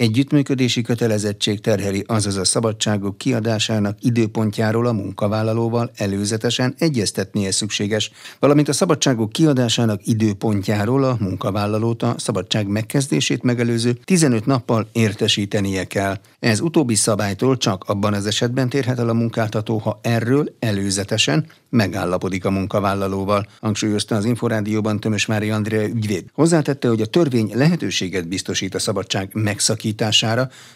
Együttműködési kötelezettség terheli azaz a szabadságok kiadásának időpontjáról a munkavállalóval előzetesen egyeztetnie szükséges, valamint a szabadságok kiadásának időpontjáról a munkavállalót a szabadság megkezdését megelőző 15 nappal értesítenie kell. Ez utóbbi szabálytól csak abban az esetben térhet el a munkáltató, ha erről előzetesen megállapodik a munkavállalóval, hangsúlyozta az Inforádióban Tömös Mária Andrea ügyvéd. Hozzátette, hogy a törvény lehetőséget biztosít a szabadság megszakítására,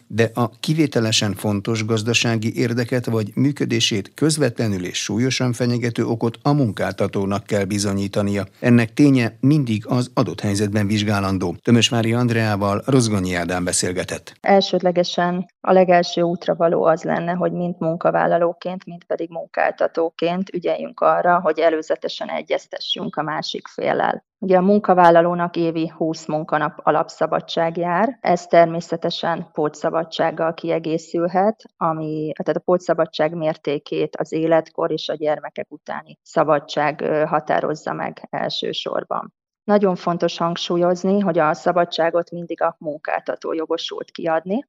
de a kivételesen fontos gazdasági érdeket vagy működését közvetlenül és súlyosan fenyegető okot a munkáltatónak kell bizonyítania. Ennek ténye mindig az adott helyzetben vizsgálandó. Tömös Mária Andreával Rozgonyi Ádám beszélgetett. Elsődlegesen a legelső útra való az lenne, hogy mind munkavállalóként, mind pedig munkáltatóként ügyeljünk arra, hogy előzetesen egyeztessünk a másik féllel. Ugye a munkavállalónak évi 20 munkanap alapszabadság jár, ez természetesen pótszabadsággal kiegészülhet, ami, tehát a pótszabadság mértékét az életkor és a gyermekek utáni szabadság határozza meg elsősorban. Nagyon fontos hangsúlyozni, hogy a szabadságot mindig a munkáltató jogosult kiadni,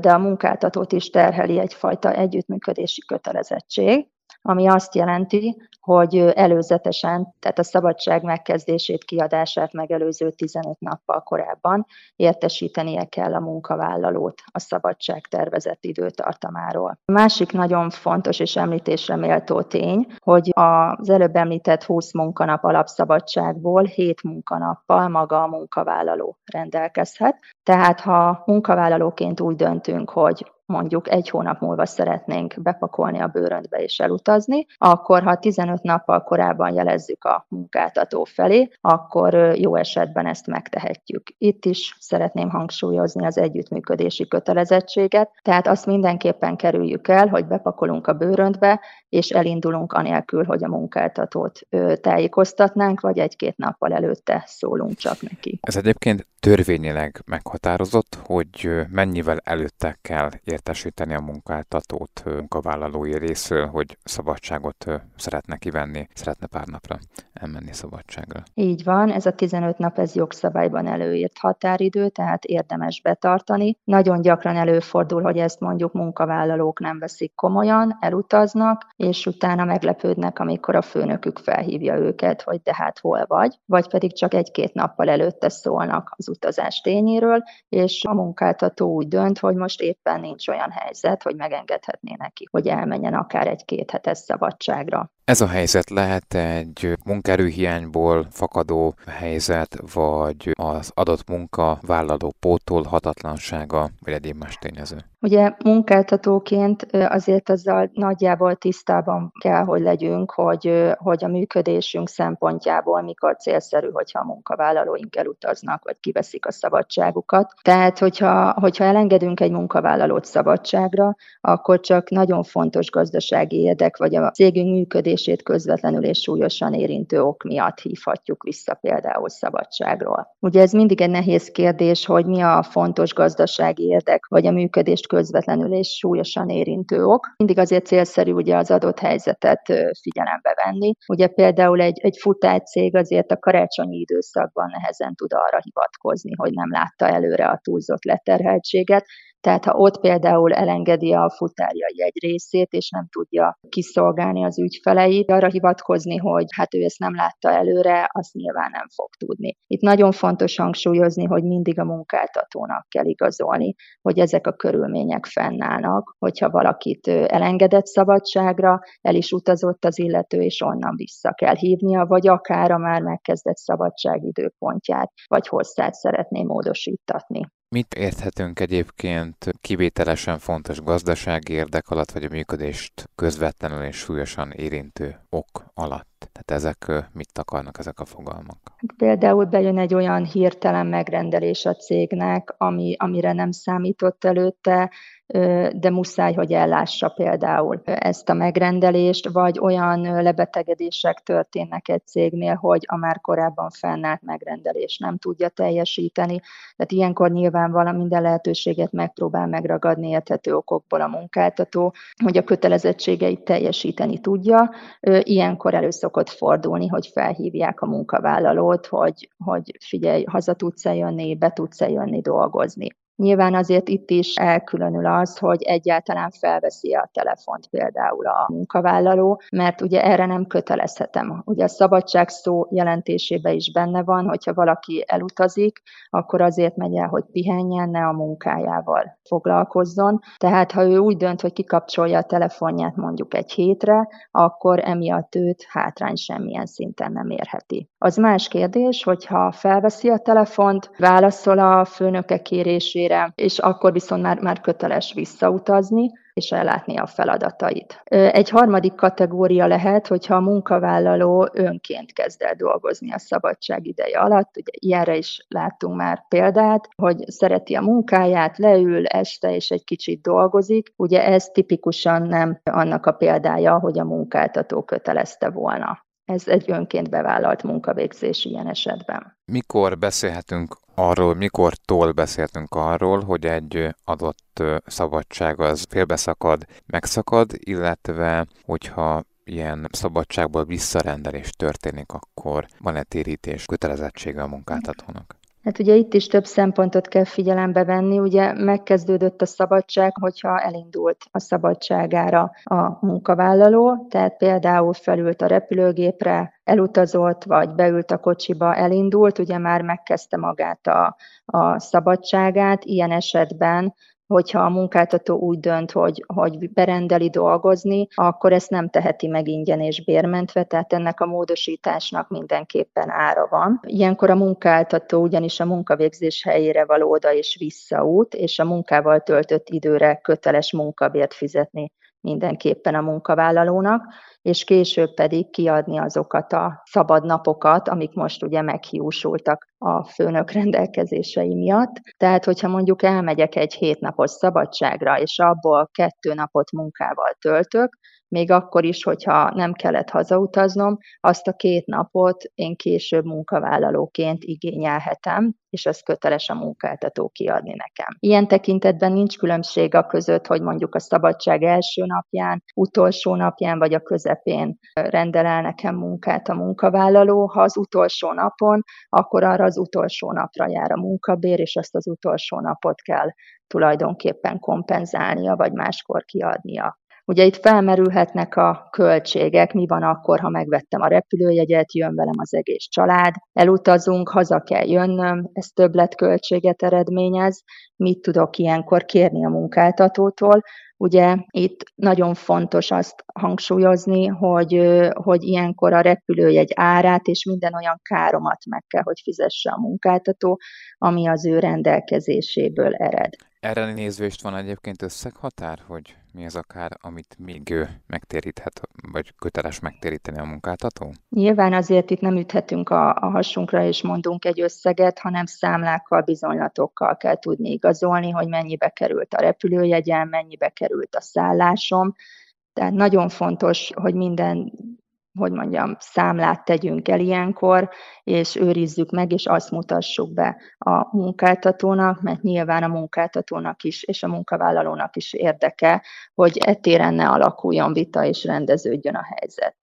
de a munkáltatót is terheli egyfajta együttműködési kötelezettség, ami azt jelenti, hogy előzetesen, tehát a szabadság megkezdését, kiadását megelőző 15 nappal korábban értesítenie kell a munkavállalót a szabadság tervezett időtartamáról. A másik nagyon fontos és említésre méltó tény, hogy az előbb említett 20 munkanap alapszabadságból 7 munkanappal maga a munkavállaló rendelkezhet. Tehát ha munkavállalóként úgy döntünk, hogy mondjuk egy hónap múlva szeretnénk bepakolni a bőröntbe és elutazni, akkor ha 15 nappal korábban jelezzük a munkáltató felé, akkor jó esetben ezt megtehetjük. Itt is szeretném hangsúlyozni az együttműködési kötelezettséget, tehát azt mindenképpen kerüljük el, hogy bepakolunk a bőröntbe, és elindulunk anélkül, hogy a munkáltatót tájékoztatnánk, vagy egy-két nappal előtte szólunk csak neki. Ez egyébként törvényileg meghatározott, hogy mennyivel előtte kell értesíteni a munkáltatót munkavállalói részről, hogy szabadságot szeretne kivenni, szeretne pár napra elmenni szabadságra. Így van, ez a 15 nap, ez jogszabályban előírt határidő, tehát érdemes betartani. Nagyon gyakran előfordul, hogy ezt mondjuk munkavállalók nem veszik komolyan, elutaznak, és utána meglepődnek, amikor a főnökük felhívja őket, hogy de hát hol vagy, vagy pedig csak egy-két nappal előtte szólnak az utazás tényéről, és a munkáltató úgy dönt, hogy most éppen nincs olyan helyzet, hogy megengedhetné neki, hogy elmenjen akár egy-két hetes szabadságra. Ez a helyzet lehet egy munkerőhiányból fakadó helyzet, vagy az adott munkavállaló pótolhatatlansága, vagy egyéb más tényező? Ugye munkáltatóként azért azzal nagyjából tisztában kell, hogy legyünk, hogy, hogy a működésünk szempontjából mikor célszerű, hogyha a munkavállalóink elutaznak, vagy kiveszik a szabadságukat. Tehát, hogyha, hogyha elengedünk egy munkavállalót szabadságra, akkor csak nagyon fontos gazdasági érdek, vagy a cégünk működését közvetlenül és súlyosan érintő ok miatt hívhatjuk vissza például szabadságról. Ugye ez mindig egy nehéz kérdés, hogy mi a fontos gazdasági érdek, vagy a működést közvetlenül és súlyosan érintő ok. Mindig azért célszerű ugye az adott helyzetet figyelembe venni. Ugye például egy, egy futárcég azért a karácsonyi időszakban nehezen tud arra hivatkozni, hogy nem látta előre a túlzott leterheltséget, tehát ha ott például elengedi a futárjai egy részét, és nem tudja kiszolgálni az ügyfeleit, arra hivatkozni, hogy hát ő ezt nem látta előre, azt nyilván nem fog tudni. Itt nagyon fontos hangsúlyozni, hogy mindig a munkáltatónak kell igazolni, hogy ezek a körülmények fennállnak, hogyha valakit elengedett szabadságra, el is utazott az illető, és onnan vissza kell hívnia, vagy akár a már megkezdett szabadság időpontját, vagy hosszát szeretné módosítatni. Mit érthetünk egyébként kivételesen fontos gazdasági érdek alatt, vagy a működést közvetlenül és súlyosan érintő ok alatt? Tehát ezek mit akarnak ezek a fogalmak? Például bejön egy olyan hirtelen megrendelés a cégnek, ami, amire nem számított előtte, de muszáj, hogy ellássa például ezt a megrendelést, vagy olyan lebetegedések történnek egy cégnél, hogy a már korábban fennállt megrendelés nem tudja teljesíteni. Tehát ilyenkor nyilván minden lehetőséget megpróbál megragadni érthető okokból a munkáltató, hogy a kötelezettségeit teljesíteni tudja. Ilyenkor elő szokott fordulni, hogy felhívják a munkavállalót, hogy, hogy figyelj, haza tudsz-e jönni, be tudsz-e jönni dolgozni. Nyilván azért itt is elkülönül az, hogy egyáltalán felveszi a telefont például a munkavállaló, mert ugye erre nem kötelezhetem. Ugye a szabadság szó jelentésében is benne van, hogyha valaki elutazik, akkor azért megy el, hogy pihenjen, ne a munkájával foglalkozzon. Tehát ha ő úgy dönt, hogy kikapcsolja a telefonját mondjuk egy hétre, akkor emiatt őt hátrány semmilyen szinten nem érheti. Az más kérdés, hogyha felveszi a telefont, válaszol a főnöke kérésére, végére, és akkor viszont már, már köteles visszautazni, és ellátni a feladatait. Egy harmadik kategória lehet, hogyha a munkavállaló önként kezd el dolgozni a szabadság ideje alatt. Ugye ilyenre is láttunk már példát, hogy szereti a munkáját, leül este és egy kicsit dolgozik. Ugye ez tipikusan nem annak a példája, hogy a munkáltató kötelezte volna. Ez egy önként bevállalt munkavégzés ilyen esetben. Mikor beszélhetünk arról, mikortól beszéltünk arról, hogy egy adott szabadság az félbeszakad, megszakad, illetve hogyha ilyen szabadságból visszarendelés történik, akkor van-e térítés kötelezettsége a munkáltatónak? Hát ugye itt is több szempontot kell figyelembe venni. Ugye megkezdődött a szabadság, hogyha elindult a szabadságára a munkavállaló, tehát például felült a repülőgépre, elutazott, vagy beült a kocsiba, elindult, ugye már megkezdte magát a, a szabadságát. Ilyen esetben hogyha a munkáltató úgy dönt, hogy, hogy berendeli dolgozni, akkor ezt nem teheti meg ingyen és bérmentve, tehát ennek a módosításnak mindenképpen ára van. Ilyenkor a munkáltató ugyanis a munkavégzés helyére való oda és visszaút, és a munkával töltött időre köteles munkabért fizetni mindenképpen a munkavállalónak, és később pedig kiadni azokat a szabad napokat, amik most ugye meghiúsultak a főnök rendelkezései miatt. Tehát, hogyha mondjuk elmegyek egy hétnapos szabadságra, és abból kettő napot munkával töltök, még akkor is, hogyha nem kellett hazautaznom, azt a két napot én később munkavállalóként igényelhetem, és ez köteles a munkáltató kiadni nekem. Ilyen tekintetben nincs különbség a között, hogy mondjuk a szabadság első napján, utolsó napján vagy a közepén rendel el nekem munkát a munkavállaló. Ha az utolsó napon, akkor arra az utolsó napra jár a munkabér, és azt az utolsó napot kell tulajdonképpen kompenzálnia, vagy máskor kiadnia. Ugye itt felmerülhetnek a költségek, mi van akkor, ha megvettem a repülőjegyet, jön velem az egész család, elutazunk, haza kell jönnöm, ez többletköltséget eredményez, mit tudok ilyenkor kérni a munkáltatótól, Ugye itt nagyon fontos azt hangsúlyozni, hogy, hogy ilyenkor a repülőjegy árát és minden olyan káromat meg kell, hogy fizesse a munkáltató, ami az ő rendelkezéséből ered. Erre nézvést van egyébként összeghatár, hogy mi az akár, amit még megtéríthet, vagy köteles megtéríteni a munkáltató? Nyilván azért itt nem üthetünk a, a hasunkra és mondunk egy összeget, hanem számlákkal, bizonylatokkal kell tudni igazolni, hogy mennyibe került a repülőjegyem, mennyibe került a szállásom. Tehát nagyon fontos, hogy minden hogy mondjam, számlát tegyünk el ilyenkor, és őrizzük meg, és azt mutassuk be a munkáltatónak, mert nyilván a munkáltatónak is, és a munkavállalónak is érdeke, hogy etéren ne alakuljon vita, és rendeződjön a helyzet.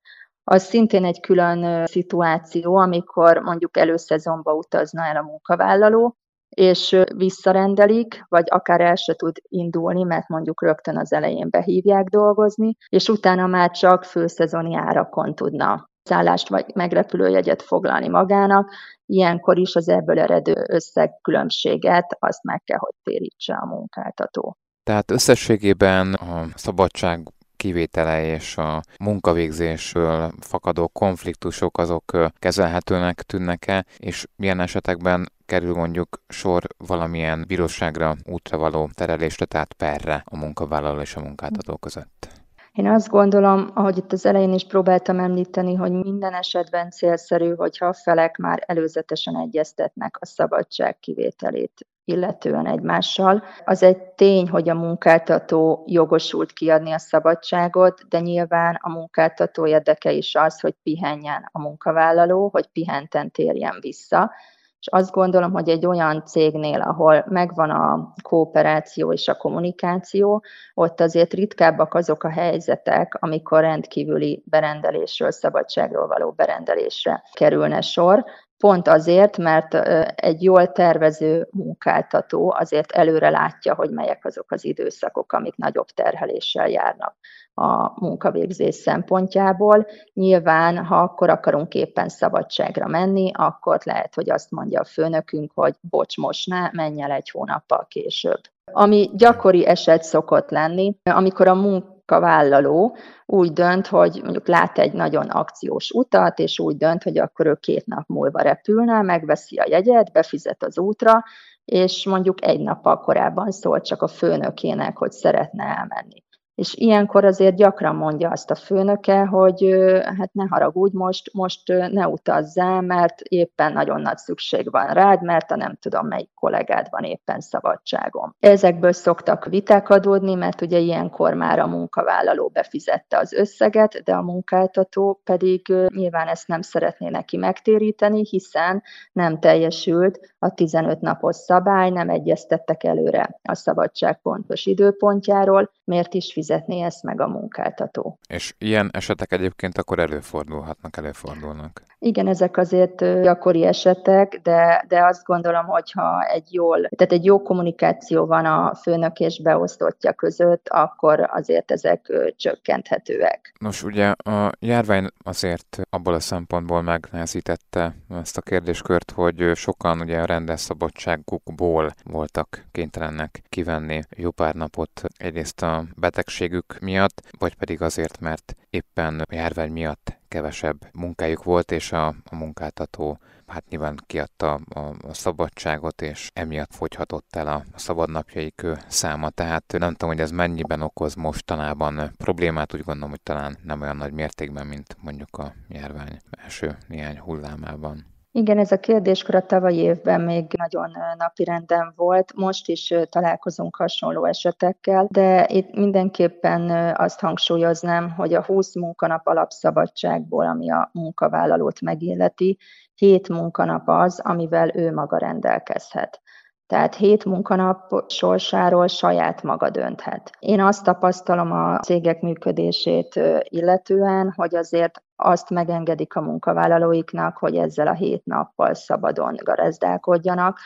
Az szintén egy külön szituáció, amikor mondjuk előszezonba utazna el a munkavállaló, és visszarendelik, vagy akár el se tud indulni, mert mondjuk rögtön az elején behívják dolgozni, és utána már csak főszezoni árakon tudna szállást vagy megrepülőjegyet foglalni magának, ilyenkor is az ebből eredő összegkülönbséget azt meg kell, hogy térítse a munkáltató. Tehát összességében a szabadság kivétele és a munkavégzésről fakadó konfliktusok azok kezelhetőnek tűnnek-e, és milyen esetekben kerül mondjuk sor valamilyen bíróságra útra való terelésre, tehát perre a munkavállaló és a munkáltató között? Én azt gondolom, ahogy itt az elején is próbáltam említeni, hogy minden esetben célszerű, hogyha a felek már előzetesen egyeztetnek a szabadság kivételét illetően egymással. Az egy tény, hogy a munkáltató jogosult kiadni a szabadságot, de nyilván a munkáltató érdeke is az, hogy pihenjen a munkavállaló, hogy pihenten térjen vissza. És azt gondolom, hogy egy olyan cégnél, ahol megvan a kooperáció és a kommunikáció, ott azért ritkábbak azok a helyzetek, amikor rendkívüli berendelésről, szabadságról való berendelésre kerülne sor. Pont azért, mert egy jól tervező munkáltató azért előre látja, hogy melyek azok az időszakok, amik nagyobb terheléssel járnak a munkavégzés szempontjából. Nyilván, ha akkor akarunk éppen szabadságra menni, akkor lehet, hogy azt mondja a főnökünk, hogy bocs, most ne, menj el egy hónappal később. Ami gyakori eset szokott lenni, amikor a munkavállaló úgy dönt, hogy mondjuk lát egy nagyon akciós utat, és úgy dönt, hogy akkor ő két nap múlva repülne, megveszi a jegyet, befizet az útra, és mondjuk egy nappal korábban szól csak a főnökének, hogy szeretne elmenni. És ilyenkor azért gyakran mondja azt a főnöke, hogy hát ne haragudj, most, most ne utazzál, mert éppen nagyon nagy szükség van rád, mert a nem tudom melyik kollégád van éppen szabadságon. Ezekből szoktak viták adódni, mert ugye ilyenkor már a munkavállaló befizette az összeget, de a munkáltató pedig nyilván ezt nem szeretné neki megtéríteni, hiszen nem teljesült a 15 napos szabály, nem egyeztettek előre a szabadság pontos időpontjáról, miért is fizetné ezt meg a munkáltató. És ilyen esetek egyébként akkor előfordulhatnak, előfordulnak? Igen, ezek azért gyakori esetek, de, de azt gondolom, hogy ha egy jól, tehát egy jó kommunikáció van a főnök és beosztottja között, akkor azért ezek csökkenthetőek. Nos, ugye a járvány azért abból a szempontból megnehezítette ezt a kérdéskört, hogy sokan ugye a rendes szabadságukból voltak kénytelenek kivenni jó pár napot egyrészt a betegségük miatt, vagy pedig azért, mert éppen a járvány miatt kevesebb munkájuk volt, és a, a munkáltató hát nyilván kiadta a, a szabadságot, és emiatt fogyhatott el a, szabadnapjaik száma. Tehát nem tudom, hogy ez mennyiben okoz mostanában problémát, úgy gondolom, hogy talán nem olyan nagy mértékben, mint mondjuk a járvány első néhány hullámában. Igen, ez a kérdéskör a tavalyi évben még nagyon napirenden volt, most is találkozunk hasonló esetekkel, de itt mindenképpen azt hangsúlyoznám, hogy a 20 munkanap alapszabadságból, ami a munkavállalót megilleti, 7 munkanap az, amivel ő maga rendelkezhet. Tehát hét munkanap sorsáról saját maga dönthet. Én azt tapasztalom a cégek működését illetően, hogy azért azt megengedik a munkavállalóiknak, hogy ezzel a hét nappal szabadon gazdálkodjanak,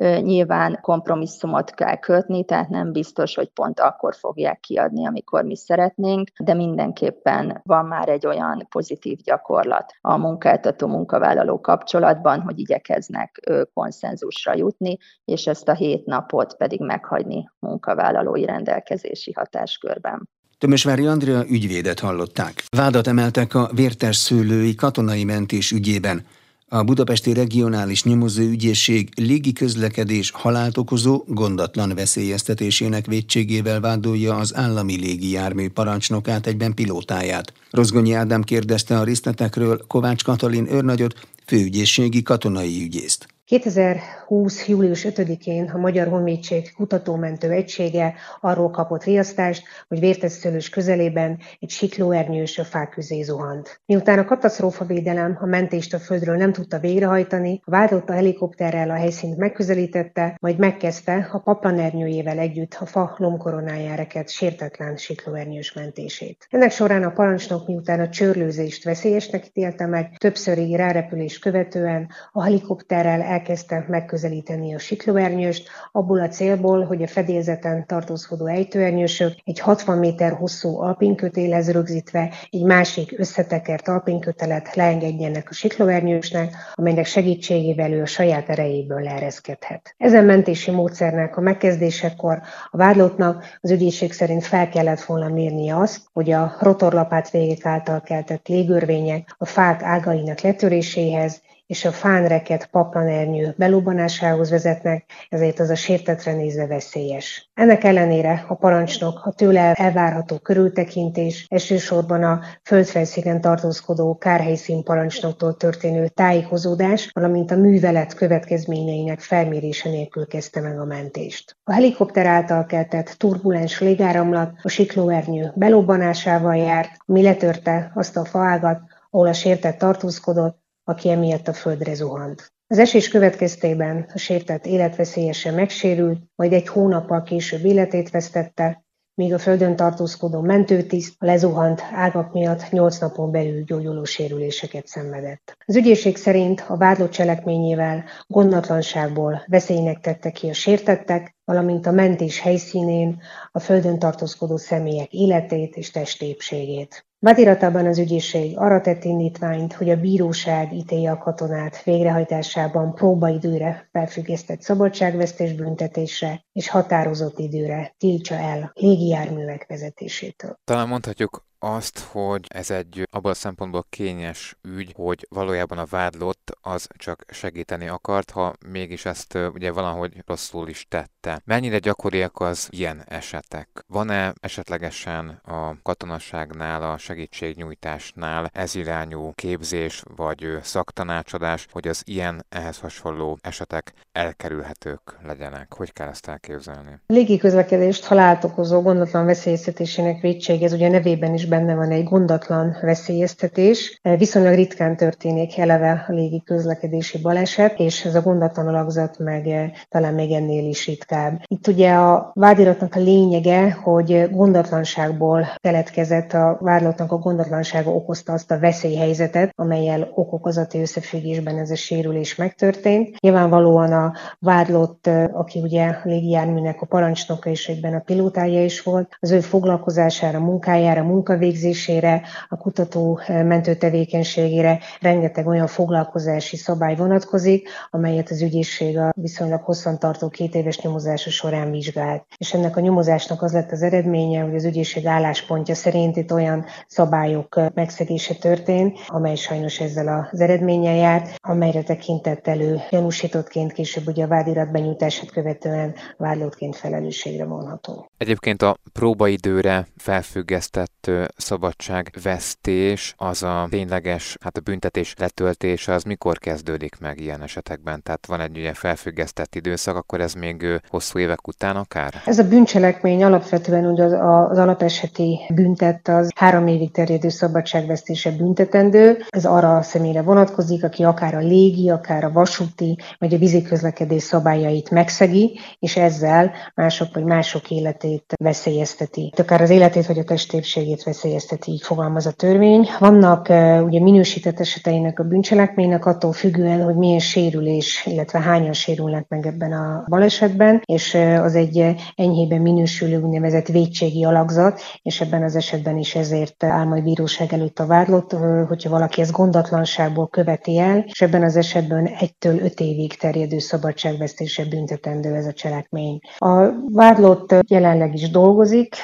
Nyilván kompromisszumot kell kötni, tehát nem biztos, hogy pont akkor fogják kiadni, amikor mi szeretnénk, de mindenképpen van már egy olyan pozitív gyakorlat a munkáltató-munkavállaló kapcsolatban, hogy igyekeznek konszenzusra jutni, és ezt a hét napot pedig meghagyni munkavállalói rendelkezési hatáskörben. Tömösvári Andrea ügyvédet hallották. Vádat emeltek a vértes szőlői katonai mentés ügyében. A Budapesti Regionális Nyomozóügyészség légi közlekedés halált okozó gondatlan veszélyeztetésének védségével vádolja az állami légi jármű parancsnokát egyben pilótáját. Rozgonyi Ádám kérdezte a részletekről Kovács Katalin őrnagyot, főügyészségi katonai ügyészt. 2020. július 5-én a Magyar Honvédség kutatómentő egysége arról kapott riasztást, hogy vértesszőlős közelében egy siklóernyős a fák közé zuhant. Miután a katasztrófavédelem a mentést a földről nem tudta végrehajtani, a vádlott a helikopterrel a helyszínt megközelítette, majd megkezdte a paplanernyőjével együtt a fa lomkoronájára sértetlen siklóernyős mentését. Ennek során a parancsnok miután a csörlőzést veszélyesnek ítélte meg, többszöri rárepülés követően a helikopterrel el elkezdte megközelíteni a siklóernyőst, abból a célból, hogy a fedélzeten tartózkodó ejtőernyősök egy 60 méter hosszú alpinkötélhez rögzítve egy másik összetekert alpinkötelet leengedjenek a siklóernyősnek, amelynek segítségével ő a saját erejéből leereszkedhet. Ezen mentési módszernek a megkezdésekor a vádlottnak az ügyészség szerint fel kellett volna mérnie azt, hogy a rotorlapát végek által keltett légörvények a fák ágainak letöréséhez és a fánreket paplanernyő belobbanásához vezetnek, ezért az a sértetre nézve veszélyes. Ennek ellenére a parancsnok a tőle elvárható körültekintés, elsősorban a földfelszínen tartózkodó kárhelyszín parancsnoktól történő tájékozódás, valamint a művelet következményeinek felmérése nélkül kezdte meg a mentést. A helikopter által keltett turbulens légáramlat a siklóernyő belobbanásával járt, ami letörte azt a faágat, ahol a sértett tartózkodott, aki emiatt a földre zuhant. Az esés következtében a sértett életveszélyesen megsérült, majd egy hónappal később életét vesztette, míg a földön tartózkodó mentőtiszt a lezuhant ágak miatt 8 napon belül gyógyuló sérüléseket szenvedett. Az ügyészség szerint a vádlott cselekményével gondatlanságból veszélynek tette ki a sértettek, valamint a mentés helyszínén a földön tartózkodó személyek életét és testépségét. Vádiratában az ügyészség arra tett indítványt, hogy a bíróság ítélje a katonát végrehajtásában próbaidőre felfüggesztett szabadságvesztés büntetésre és határozott időre tiltsa el légijárművek vezetésétől. Talán mondhatjuk azt, hogy ez egy abban a szempontból kényes ügy, hogy valójában a vádlott az csak segíteni akart, ha mégis ezt ugye valahogy rosszul is tette. Mennyire gyakoriak az ilyen esetek? Van-e esetlegesen a katonaságnál, a segítségnyújtásnál ez irányú képzés vagy szaktanácsadás, hogy az ilyen ehhez hasonló esetek elkerülhetők legyenek? Hogy kell ezt elképzelni? Légi közlekedést halált okozó gondatlan veszélyeztetésének védség, ez ugye nevében is benne van egy gondatlan veszélyeztetés. Viszonylag ritkán történik eleve a légi közlekedési baleset, és ez a gondatlan alakzat meg eh, talán még ennél is ritkább. Itt ugye a vádiratnak a lényege, hogy gondatlanságból keletkezett, a vádlottnak a gondatlansága okozta azt a veszélyhelyzetet, amelyel okokozati összefüggésben ez a sérülés megtörtént. Nyilvánvalóan a vádlott, eh, aki ugye a légijárműnek a parancsnoka és egyben a pilótája is volt, az ő foglalkozására, munkájára, munka végzésére, a kutató eh, mentő tevékenységére rengeteg olyan foglalkozási szabály vonatkozik, amelyet az ügyészség a viszonylag hosszantartó két éves nyomozása során vizsgált. És ennek a nyomozásnak az lett az eredménye, hogy az ügyészség álláspontja szerint itt olyan szabályok eh, megszegése történt, amely sajnos ezzel az eredménnyel járt, amelyre tekintett elő gyanúsítottként később ugye a vádirat benyújtását követően vádlottként felelősségre vonható. Egyébként a próbaidőre felfüggesztett szabadságvesztés, az a tényleges, hát a büntetés letöltése, az mikor kezdődik meg ilyen esetekben? Tehát van egy ugye felfüggesztett időszak, akkor ez még hosszú évek után akár? Ez a bűncselekmény alapvetően ugye az, az alapeseti büntet az három évig terjedő szabadságvesztése büntetendő. Ez arra a személyre vonatkozik, aki akár a légi, akár a vasúti, vagy a vízi közlekedés szabályait megszegi, és ezzel mások vagy mások életét veszélyezteti. Akár az életét vagy a testépségét veszélyezteti, így fogalmaz a törvény. Vannak ugye minősített eseteinek a bűncselekménynek attól függően, hogy milyen sérülés, illetve hányan sérülnek meg ebben a balesetben, és az egy enyhében minősülő úgynevezett védségi alakzat, és ebben az esetben is ezért áll majd bíróság előtt a vádlott, hogyha valaki ezt gondatlanságból követi el, és ebben az esetben egytől öt évig terjedő szabadságvesztése büntetendő ez a cselekmény. A vádlott jelenleg is dolgozik,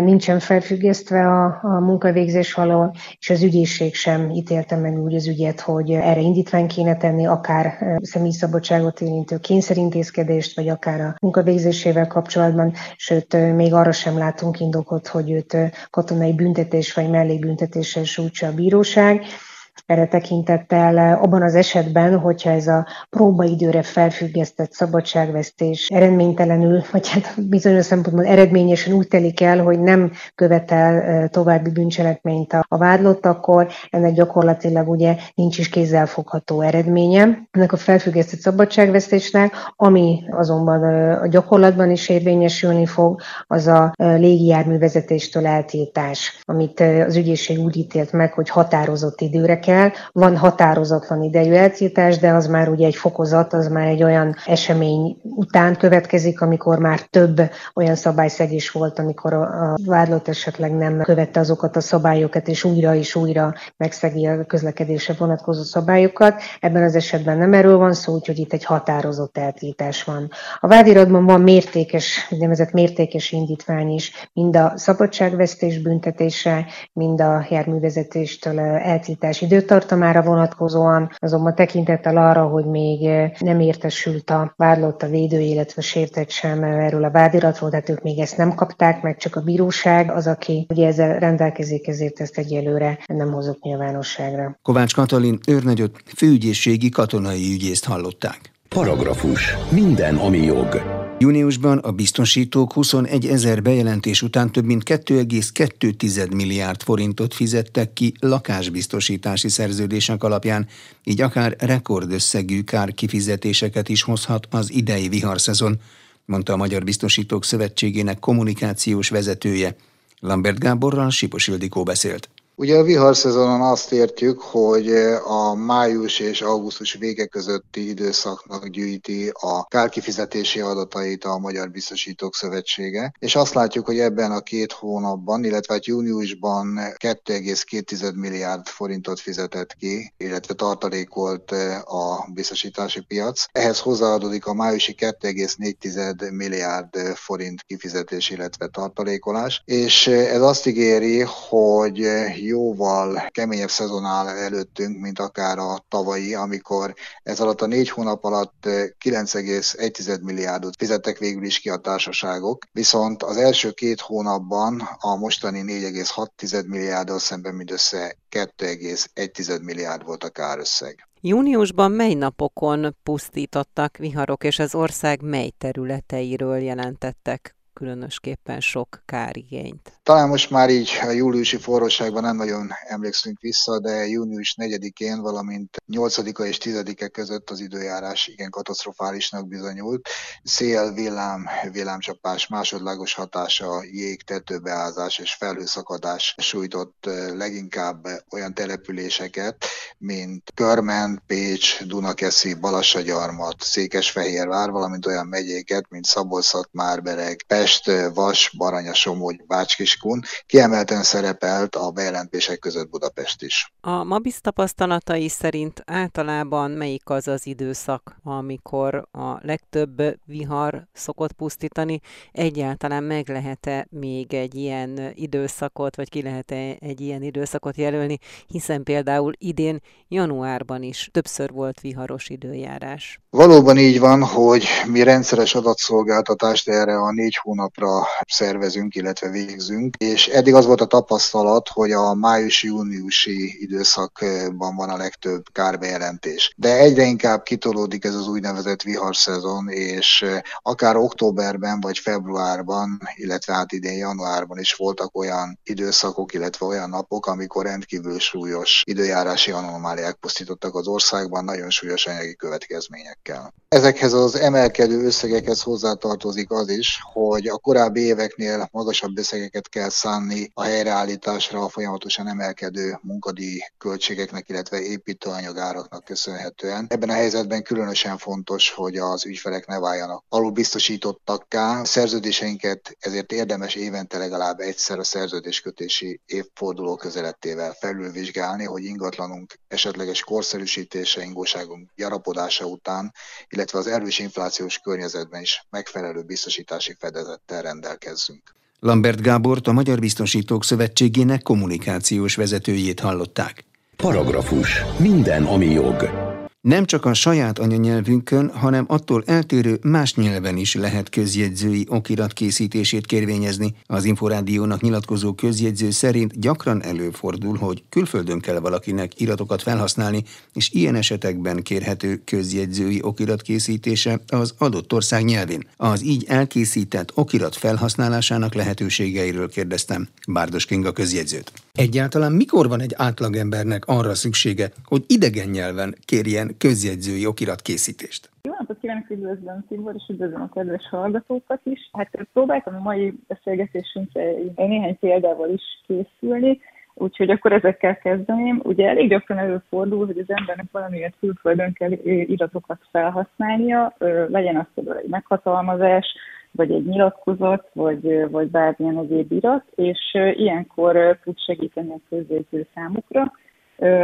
nincsen felfüggesztve a, a munkavégzés való, és az ügyészség sem ítélte meg úgy az ügyet, hogy erre indítvány kéne tenni, akár személyszabadságot érintő kényszerintézkedést, vagy akár a munkavégzésével kapcsolatban, sőt, még arra sem látunk indokot, hogy őt katonai büntetés vagy mellébüntetéssel sújtsa a bíróság erre tekintettel eh, abban az esetben, hogyha ez a próbaidőre felfüggesztett szabadságvesztés eredménytelenül, vagy hát bizonyos szempontból eredményesen úgy telik el, hogy nem követel eh, további bűncselekményt a vádlott, akkor ennek gyakorlatilag ugye nincs is kézzelfogható eredménye. Ennek a felfüggesztett szabadságvesztésnek, ami azonban eh, a gyakorlatban is érvényesülni fog, az a légijárművezetéstől eltiltás, amit az ügyészség úgy ítélt meg, hogy határozott időre el. Van határozatlan idejű eltiltás, de az már ugye egy fokozat, az már egy olyan esemény után következik, amikor már több olyan szabályszegés volt, amikor a vádlott esetleg nem követte azokat a szabályokat, és újra és újra megszegi a közlekedésre vonatkozó szabályokat. Ebben az esetben nem erről van szó, úgyhogy itt egy határozott eltiltás van. A vádiratban van mértékes, úgynevezett mértékes indítvány is, mind a szabadságvesztés büntetése, mind a járművezetéstől eltiltás időtartamára vonatkozóan, azonban tekintettel arra, hogy még eh, nem értesült a vádlott, a védő, illetve sértett sem eh, erről a vádiratról, tehát ők még ezt nem kapták, meg csak a bíróság az, aki ugye ezzel rendelkezik, ezért ezt egyelőre nem hozott nyilvánosságra. Kovács Katalin őrnagyot főügyészségi katonai ügyészt hallották. Paragrafus. Minden, ami jog. Júniusban a biztosítók 21 ezer bejelentés után több mint 2,2 milliárd forintot fizettek ki lakásbiztosítási szerződések alapján, így akár rekordösszegű kár kifizetéseket is hozhat az idei viharszezon, mondta a Magyar Biztosítók Szövetségének kommunikációs vezetője. Lambert Gáborral Sipos Ildikó beszélt. Ugye a viharszezonon azt értjük, hogy a május és augusztus vége közötti időszaknak gyűjti a kárkifizetési adatait a Magyar Biztosítók Szövetsége, és azt látjuk, hogy ebben a két hónapban, illetve hát júniusban 2,2 milliárd forintot fizetett ki, illetve tartalékolt a biztosítási piac. Ehhez hozzáadódik a májusi 2,4 milliárd forint kifizetés, illetve tartalékolás, és ez azt ígéri, hogy jóval keményebb szezon áll előttünk, mint akár a tavalyi, amikor ez alatt a négy hónap alatt 9,1 milliárdot fizettek végül is ki a társaságok, viszont az első két hónapban a mostani 4,6 milliárddal szemben mindössze 2,1 milliárd volt a kárösszeg. Júniusban mely napokon pusztítottak viharok, és az ország mely területeiről jelentettek különösképpen sok kárigényt. Talán most már így a júliusi forróságban nem nagyon emlékszünk vissza, de június 4-én, valamint 8-a és 10-e között az időjárás igen katasztrofálisnak bizonyult. Szél, villám, villámcsapás, másodlagos hatása, jég, tetőbeázás és felhőszakadás sújtott leginkább olyan településeket, mint Körmen, Pécs, Dunakeszi, Balassagyarmat, Székesfehérvár, valamint olyan megyéket, mint Szabolszat, Márbereg, Pest, Vas, Baranya, Somogy, Bácskiskun. Kiemelten szerepelt a bejelentések között Budapest is. A Mabisz tapasztalatai szerint általában melyik az az időszak, amikor a legtöbb vihar szokott pusztítani? Egyáltalán meg lehet-e még egy ilyen időszakot, vagy ki lehet-e egy ilyen időszakot jelölni, hiszen például idén januárban is többször volt viharos időjárás. Valóban így van, hogy mi rendszeres adatszolgáltatást erre a négy hónapra szervezünk, illetve végzünk, és eddig az volt a tapasztalat, hogy a május-júniusi időszakban van a legtöbb kárbejelentés. De egyre inkább kitolódik ez az úgynevezett viharszezon, és akár októberben vagy februárban, illetve hát idén januárban is voltak olyan időszakok, illetve olyan napok, amikor rendkívül súlyos időjárási anomáliák pusztítottak az országban, nagyon súlyos anyagi következményekkel. Ezekhez az emelkedő összegekhez hozzátartozik az is, hogy a korábbi éveknél magasabb összegeket kell szánni a helyreállításra a folyamatosan emelkedő munkadíj költségeknek, illetve építőanyagáraknak köszönhetően. Ebben a helyzetben különösen fontos, hogy az ügyfelek ne váljanak alulbiztosítottakká. Szerződéseinket ezért érdemes évente legalább egyszer a szerződéskötési évforduló közelettével felülvizsgálni, hogy ingatlanunk esetleges korszerűsítése, ingóságunk gyarapodása után, illetve az erős inflációs környezetben is megfelelő biztosítási fedezettel rendelkezzünk. Lambert Gábort a Magyar Biztosítók Szövetségének kommunikációs vezetőjét hallották. Paragrafus. Minden, ami jog. Nem csak a saját anyanyelvünkön, hanem attól eltérő más nyelven is lehet közjegyzői okirat készítését kérvényezni. Az Inforádiónak nyilatkozó közjegyző szerint gyakran előfordul, hogy külföldön kell valakinek iratokat felhasználni, és ilyen esetekben kérhető közjegyzői okirat készítése az adott ország nyelvén. Az így elkészített okirat felhasználásának lehetőségeiről kérdeztem Bárdos Kinga közjegyzőt. Egyáltalán mikor van egy átlagembernek arra szüksége, hogy idegen nyelven kérjen közjegyzői okirat készítést. Jó napot kívánok, üdvözlöm Tibor, és üdvözlöm a kedves hallgatókat is. Hát próbáltam a mai beszélgetésünkre néhány példával is készülni, Úgyhogy akkor ezekkel kezdeném. Ugye elég gyakran előfordul, hogy az embernek valamiért külföldön kell iratokat felhasználnia, legyen az például egy meghatalmazás, vagy egy nyilatkozat, vagy, vagy bármilyen egyéb irat, és ilyenkor tud segíteni a közjegyző számukra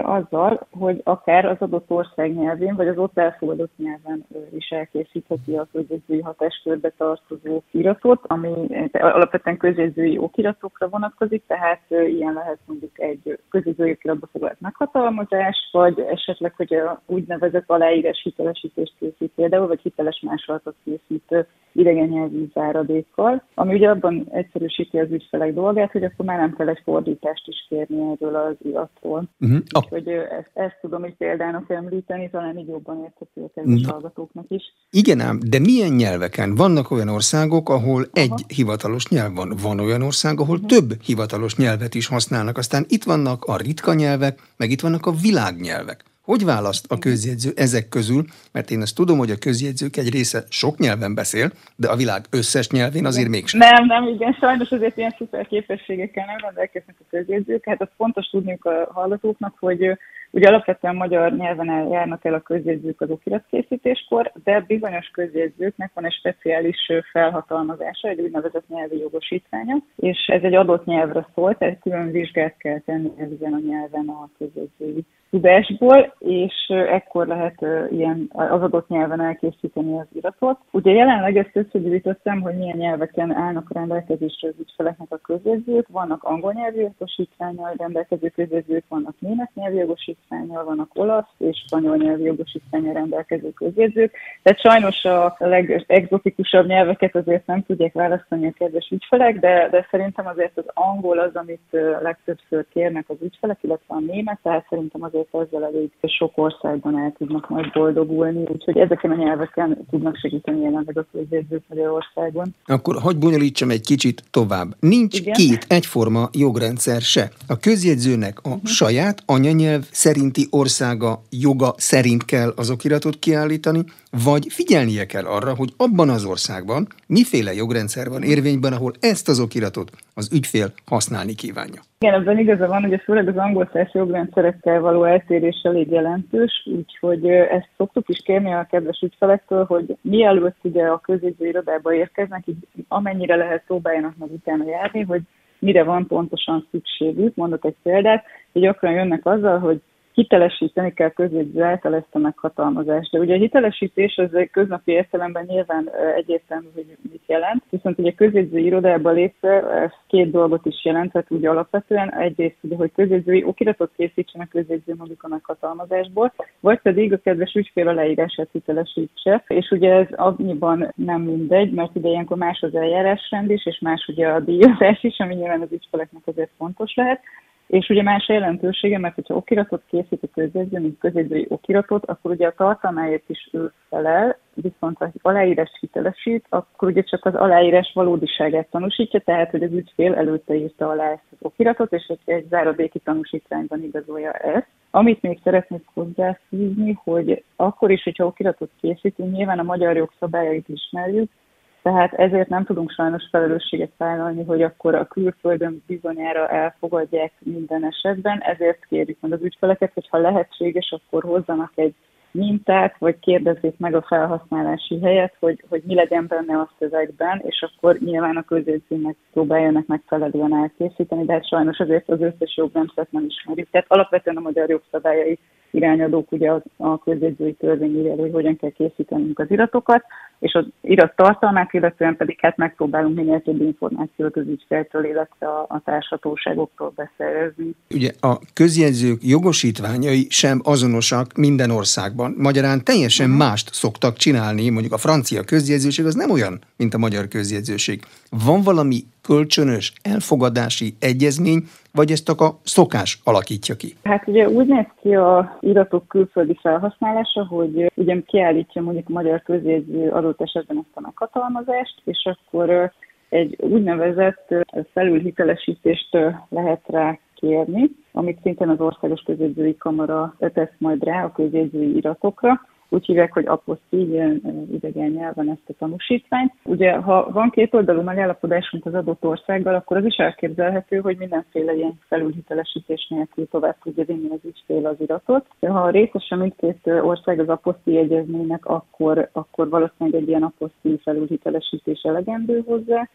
azzal, hogy akár az adott ország nyelvén, vagy az ott elfogadott nyelven is elkészítheti a közjegyzői hatáskörbe tartozó iratot, ami alapvetően közjegyzői okiratokra vonatkozik, tehát ilyen lehet mondjuk egy közjegyzői okiratba foglalt meghatalmazás, vagy esetleg, hogy a úgynevezett aláírás hitelesítést készít például, vagy hiteles másolatot készít idegen nyelvű záradékkal, ami ugye abban egyszerűsíti az ügyfelek dolgát, hogy akkor már nem kell egy fordítást is kérni erről az iratról. Uh-huh. Úgyhogy ezt, ezt tudom egy példának említeni, talán így jobban érthető a kedves hallgatóknak is. Igen ám, de milyen nyelveken? Vannak olyan országok, ahol Aha. egy hivatalos nyelv van. Van olyan ország, ahol uh-huh. több hivatalos nyelvet is használnak. Aztán itt vannak a ritka nyelvek, meg itt vannak a világnyelvek. Hogy választ a közjegyző ezek közül? Mert én ezt tudom, hogy a közjegyzők egy része sok nyelven beszél, de a világ összes nyelvén azért mégsem. Nem, nem, igen, sajnos azért ilyen szuper képességekkel nem rendelkeznek a közjegyzők. Hát az fontos tudniuk a hallgatóknak, hogy Ugye alapvetően magyar nyelven járnak el a közjegyzők az okiratkészítéskor, de bizonyos közjegyzőknek van egy speciális felhatalmazása, egy úgynevezett nyelvi jogosítványa, és ez egy adott nyelvre szól, tehát külön vizsgát kell tenni ezen a nyelven a közjegyzői tudásból, és ekkor lehet ilyen az adott nyelven elkészíteni az iratot. Ugye jelenleg ezt összegyűjtöttem, hogy milyen nyelveken állnak a rendelkezésre az ügyfeleknek a közjegyzők. Vannak angol nyelvi jogosítványal rendelkező közjegyzők, vannak német nyelvi jogosítványal, vannak olasz és spanyol nyelvi jogosítványal rendelkező közjegyzők. Tehát sajnos a legexotikusabb nyelveket azért nem tudják választani a kedves ügyfelek, de, de szerintem azért az angol az, amit legtöbbször kérnek az ügyfelek, illetve a német, tehát szerintem az azért ezzel elég sok országban el tudnak majd boldogulni, úgyhogy ezeken a nyelveken tudnak segíteni jelenleg a közjegyzők Magyarországon. Akkor hogy bonyolítsam egy kicsit tovább. Nincs Igen? két egyforma jogrendszer se. A közjegyzőnek a uh-huh. saját anyanyelv szerinti országa joga szerint kell az okiratot kiállítani, vagy figyelnie kell arra, hogy abban az országban miféle jogrendszer van érvényben, ahol ezt az okiratot az ügyfél használni kívánja. Igen, ebben igaza van, hogy a főleg az angol száz jogrendszerekkel való eltérés elég jelentős, úgyhogy ezt szoktuk is kérni a kedves ügyfelektől, hogy mielőtt ugye a közjegyző irodába érkeznek, így amennyire lehet próbáljanak meg utána járni, hogy mire van pontosan szükségük. Mondok egy példát, hogy gyakran jönnek azzal, hogy hitelesíteni kell közjegyző által ezt a meghatalmazást. De ugye a hitelesítés az egy köznapi értelemben nyilván egyértelmű, hogy mit jelent, viszont ugye közjegyző irodába lépve ez két dolgot is jelenthet ugye alapvetően. Egyrészt ugye, hogy közjegyzői okiratot készítsen a közjegyző mondjuk a meghatalmazásból, vagy pedig a kedves ügyfél aláírását hitelesítse, és ugye ez annyiban nem mindegy, mert ugye ilyenkor más az eljárásrend is, és más ugye a díjazás is, ami nyilván az ügyfeleknek azért fontos lehet. És ugye más jelentősége, mert hogyha okiratot készít a közjegyző, mint közjegyzői okiratot, akkor ugye a tartalmáért is ő felel, viszont ha aláírás hitelesít, akkor ugye csak az aláírás valódiságát tanúsítja, tehát hogy az ügyfél előtte írta alá ezt az okiratot, és egy, egy záradéki tanúsítványban igazolja ezt. Amit még szeretnék hozzáfűzni, hogy akkor is, hogyha okiratot készítünk, nyilván a magyar jogszabályait ismerjük, tehát ezért nem tudunk sajnos felelősséget vállalni, hogy akkor a külföldön bizonyára elfogadják minden esetben, ezért kérjük meg az ügyfeleket, hogy ha lehetséges, akkor hozzanak egy mintát, vagy kérdezzék meg a felhasználási helyet, hogy, hogy mi legyen benne a szövegben, és akkor nyilván a közjegyzőnek próbáljanak megfelelően elkészíteni, de hát sajnos azért az összes jogrendszert nem ismerjük. Tehát alapvetően a magyar jogszabályai irányadók ugye a, közjegyzői törvény hogy hogyan kell készítenünk az iratokat, és az irat tartalmát, illetően pedig hát megpróbálunk minél több információt az ügyfeltől, illetve a, a társhatóságoktól beszerezni. Ugye a közjegyzők jogosítványai sem azonosak minden országban. Magyarán teljesen uh-huh. mást szoktak csinálni, mondjuk a francia közjegyzőség az nem olyan, mint a magyar közjegyzőség. Van valami kölcsönös elfogadási egyezmény, vagy ezt a szokás alakítja ki? Hát ugye úgy néz ki a iratok külföldi felhasználása, hogy ugye kiállítja mondjuk a magyar közjegyző adott esetben ezt a meghatalmazást, és akkor egy úgynevezett felülhitelesítést lehet rá kérni, amit szintén az Országos Közjegyzői Kamara tesz majd rá a közjegyzői iratokra, úgy hívják, hogy ilyen idegen nyelven ezt a tanúsítványt. Ugye, ha van két oldalú megállapodásunk az adott országgal, akkor az is elképzelhető, hogy mindenféle ilyen felülhitelesítés nélkül tovább tudja vinni az ügyfél az iratot. Ha részesen mindkét ország az apostil egyezménynek, akkor, akkor valószínűleg egy ilyen apostil felülhitelesítés elegendő hozzá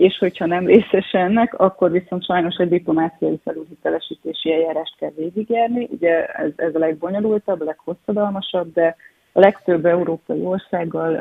és hogyha nem részes ennek, akkor viszont sajnos egy diplomáciai felülhitelesítési eljárást kell végigjárni. Ugye ez, ez a legbonyolultabb, leghosszadalmasabb, de a legtöbb európai országgal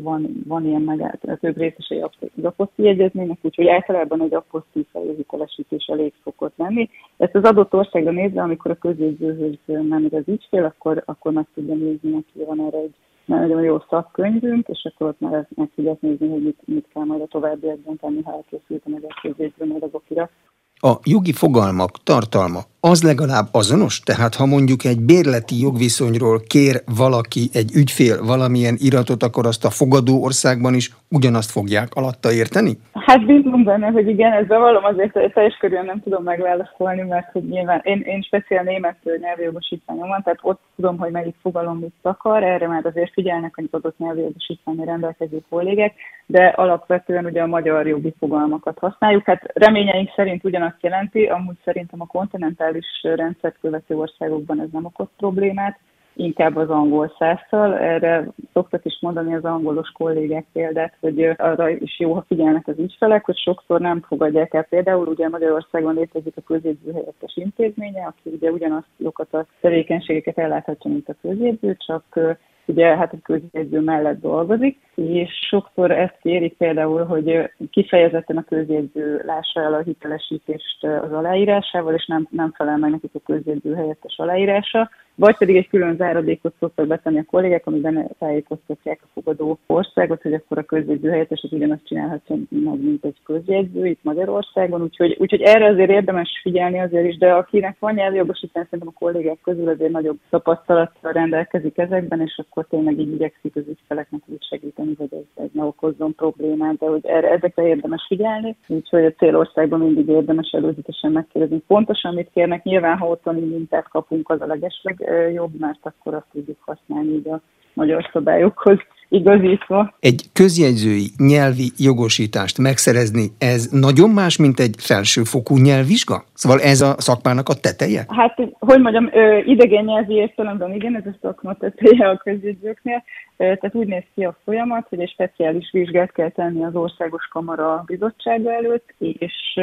van, van ilyen meg, több részesei az aposzti egyezménynek, úgyhogy általában egy aposzti felhitelesítés elég szokott lenni. Ezt az adott országra nézve, amikor a közjegyzőhöz nem az ügyfél, akkor, akkor meg tudja nézni neki, van erre egy nagyon jó szakkönyvünk, és akkor ott már meg tudják nézni, hogy mit, mit kell majd a továbbiakban tenni, ha elkészült a magyar közjegyző, majd az okira. A jogi fogalmak tartalma az legalább azonos? Tehát ha mondjuk egy bérleti jogviszonyról kér valaki, egy ügyfél valamilyen iratot, akkor azt a fogadó országban is ugyanazt fogják alatta érteni? Hát bízom benne, hogy igen, ez bevallom azért, hogy teljes körülön nem tudom megválaszolni, mert hogy nyilván én, én speciál német nyelvjogosítványom van, tehát ott tudom, hogy melyik fogalom mit akar, erre már azért figyelnek az adott nyelvjogosítványi rendelkező kollégek, de alapvetően ugye a magyar jogi fogalmakat használjuk. Hát reményeink szerint ugyanazt jelenti, amúgy szerintem a kontinentális rendszert követő országokban ez nem okoz problémát, inkább az angol százszal. Erre szoktak is mondani az angolos kollégák példát, hogy arra is jó, ha figyelnek az ügyfelek, hogy sokszor nem fogadják el. Például ugye Magyarországon létezik a közjegyző helyettes intézménye, aki ugye ugyanazt azokat a tevékenységeket elláthatja, mint a közjegyző, csak ugye hát a közjegyző mellett dolgozik, és sokszor ezt kérik például, hogy kifejezetten a közjegyző lássa el a hitelesítést az aláírásával, és nem, nem felel meg nekik a közjegyző helyettes aláírása, vagy pedig egy külön záradékot szoktak betenni a kollégák, amiben tájékoztatják a fogadó országot, hogy akkor a közjegyző helyettes az ugyanazt csinálhatja meg, mint egy közjegyző itt Magyarországon, úgyhogy, úgyhogy erre azért érdemes figyelni azért is, de akinek van nyelvjogosítás, szerintem a kollégák közül azért nagyobb tapasztalattal rendelkezik ezekben, és akkor tényleg így igyekszik az ügyfeleknek úgy segíteni, hogy ez, ez ne okozzon problémát, de hogy erre, ezekre érdemes figyelni, úgyhogy a célországban mindig érdemes előzetesen megkérdezni pontosan, mit kérnek. Nyilván, ha otthoni mintát kapunk, az a legesleg jobb, mert akkor azt tudjuk használni így a magyar szabályokhoz igazítva. Egy közjegyzői nyelvi jogosítást megszerezni, ez nagyon más, mint egy felsőfokú nyelvvizsga? Szóval ez a szakmának a teteje? Hát, hogy mondjam, idegen nyelvi értelemben igen, ez a szakma teteje a közjegyzőknél. Tehát úgy néz ki a folyamat, hogy egy speciális vizsgát kell tenni az Országos Kamara Bizottsága előtt, és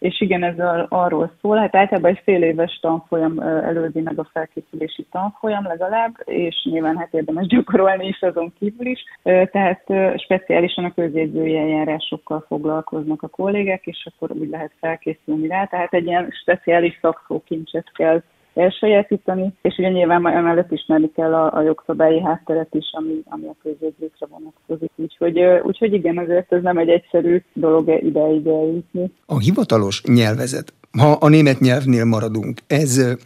és igen, ez arról szól, hát általában egy fél éves tanfolyam előzi meg a felkészülési tanfolyam legalább, és nyilván hát érdemes gyakorolni is azon kívül is, tehát speciálisan a közjegyzői eljárásokkal foglalkoznak a kollégák, és akkor úgy lehet felkészülni rá, tehát egy ilyen speciális szakszókincset kell elsajátítani, és ugye nyilván emellett ismerni kell a, a jogszabályi hátteret is, ami, ami a közjegyzőkre vonatkozik. Úgyhogy, úgyhogy igen, ezért ez nem egy egyszerű dolog ideig eljutni. A hivatalos nyelvezet, ha a német nyelvnél maradunk, ez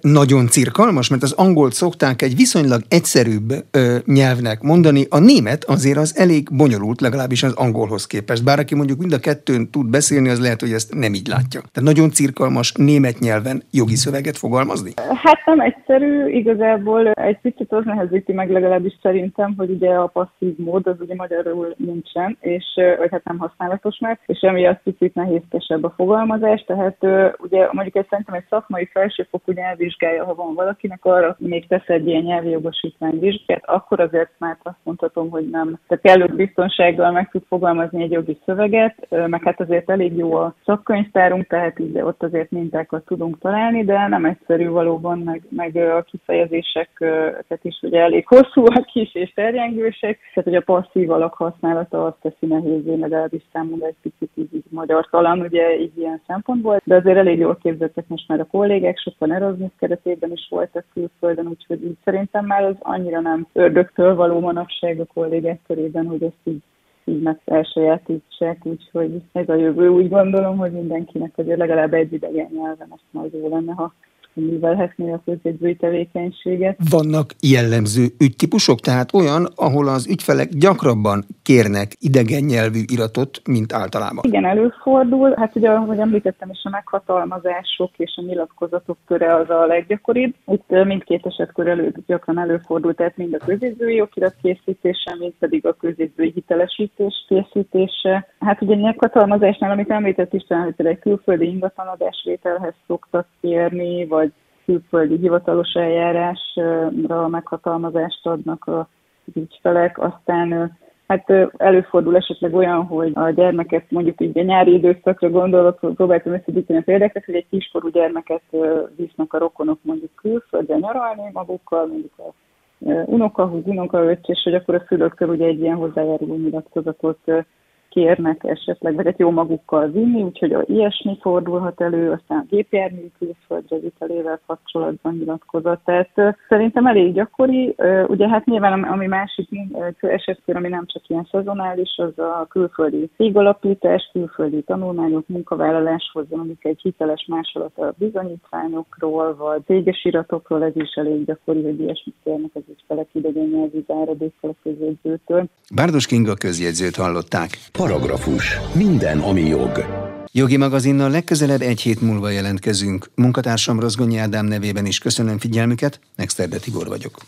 nagyon cirkalmas, mert az angolt szokták egy viszonylag egyszerűbb ö, nyelvnek mondani, a német azért az elég bonyolult, legalábbis az angolhoz képest. Bár aki mondjuk mind a kettőn tud beszélni, az lehet, hogy ezt nem így látja. Tehát nagyon cirkalmas német nyelven jogi szöveget fogalmazni? Hát nem egyszerű, igazából egy picit az nehezíti meg legalábbis szerintem, hogy ugye a passzív mód az ugye magyarul nincsen, és vagy hát nem használatos meg, és emiatt picit nehézkesebb a fogalmazás, tehát ugye mondjuk egy szerintem egy szakmai felsőfokú nyelvvizsgája, ha van valakinek, arra még tesz egy ilyen nyelvi jogosítványvizsgát, akkor azért már azt mondhatom, hogy nem. Tehát kellő biztonsággal meg tud fogalmazni egy jogi szöveget, meg hát azért elég jó a szakkönyvtárunk, tehát így ott azért mintákat tudunk találni, de nem egyszerű valóban, meg, meg a kifejezéseket is ugye elég hosszúak is és terjengősek, tehát hogy a passzív alak használata azt teszi nehézé, legalábbis számomra egy picit így, így magyar talán ugye így ilyen szempontból, de azért elég jól képzettek most már a kollégák, sokan Erasmus keretében is voltak külföldön, úgyhogy így szerintem már az annyira nem ördögtől való manapság a kollégák körében, hogy ezt így így meg elsajátítsák, úgyhogy ez a jövő. Úgy gondolom, hogy mindenkinek azért legalább egy idegen nyelven azt majd jó lenne, ha művelhetné a közjegyzői tevékenységet. Vannak jellemző ügytípusok, tehát olyan, ahol az ügyfelek gyakrabban kérnek idegen nyelvű iratot, mint általában. Igen, előfordul. Hát ugye, ahogy említettem is, a meghatalmazások és a nyilatkozatok köre az a leggyakoribb. Itt mindkét esetkör elő, gyakran előfordul, tehát mind a közjegyzői okirat készítése, mind pedig a közjegyzői hitelesítés készítése. Hát ugye meghatalmazásnál, amit említett István, hogy például külföldi ingatlanadásvételhez szoktak kérni, vagy külföldi hivatalos eljárásra meghatalmazást adnak az ügyfelek, aztán Hát előfordul esetleg olyan, hogy a gyermeket mondjuk így a nyári időszakra gondolok, próbáltam összegyűjteni a példákat, hogy egy kiskorú gyermeket visznek a rokonok mondjuk külföldre nyaralni magukkal, mondjuk a unokahúg, unokaöcs, és hogy akkor a szülőktől ugye egy ilyen hozzájáruló nyilatkozatot kérnek esetleg, vagy jó magukkal vinni, úgyhogy a ilyesmi fordulhat elő, aztán a gépjármű külföldre vitelével kapcsolatban nyilatkozott. Tehát szerintem elég gyakori. Ugye hát nyilván ami másik esetkör, ami nem csak ilyen szezonális, az a külföldi cégalapítás, külföldi tanulmányok, munkavállaláshoz, amik egy hiteles másolat a bizonyítványokról, vagy céges iratokról, ez is elég gyakori, hogy ilyesmit kérnek az ügyfelek idegen nyelvű záradékkal a közjegyzőtől. Bárdos Kinga közjegyzőt hallották. Paragrafus. Minden, ami jog. Jogi magazinnal legközelebb egy hét múlva jelentkezünk. Munkatársam Rozgonyi Ádám nevében is köszönöm figyelmüket, Nexterde Tibor vagyok.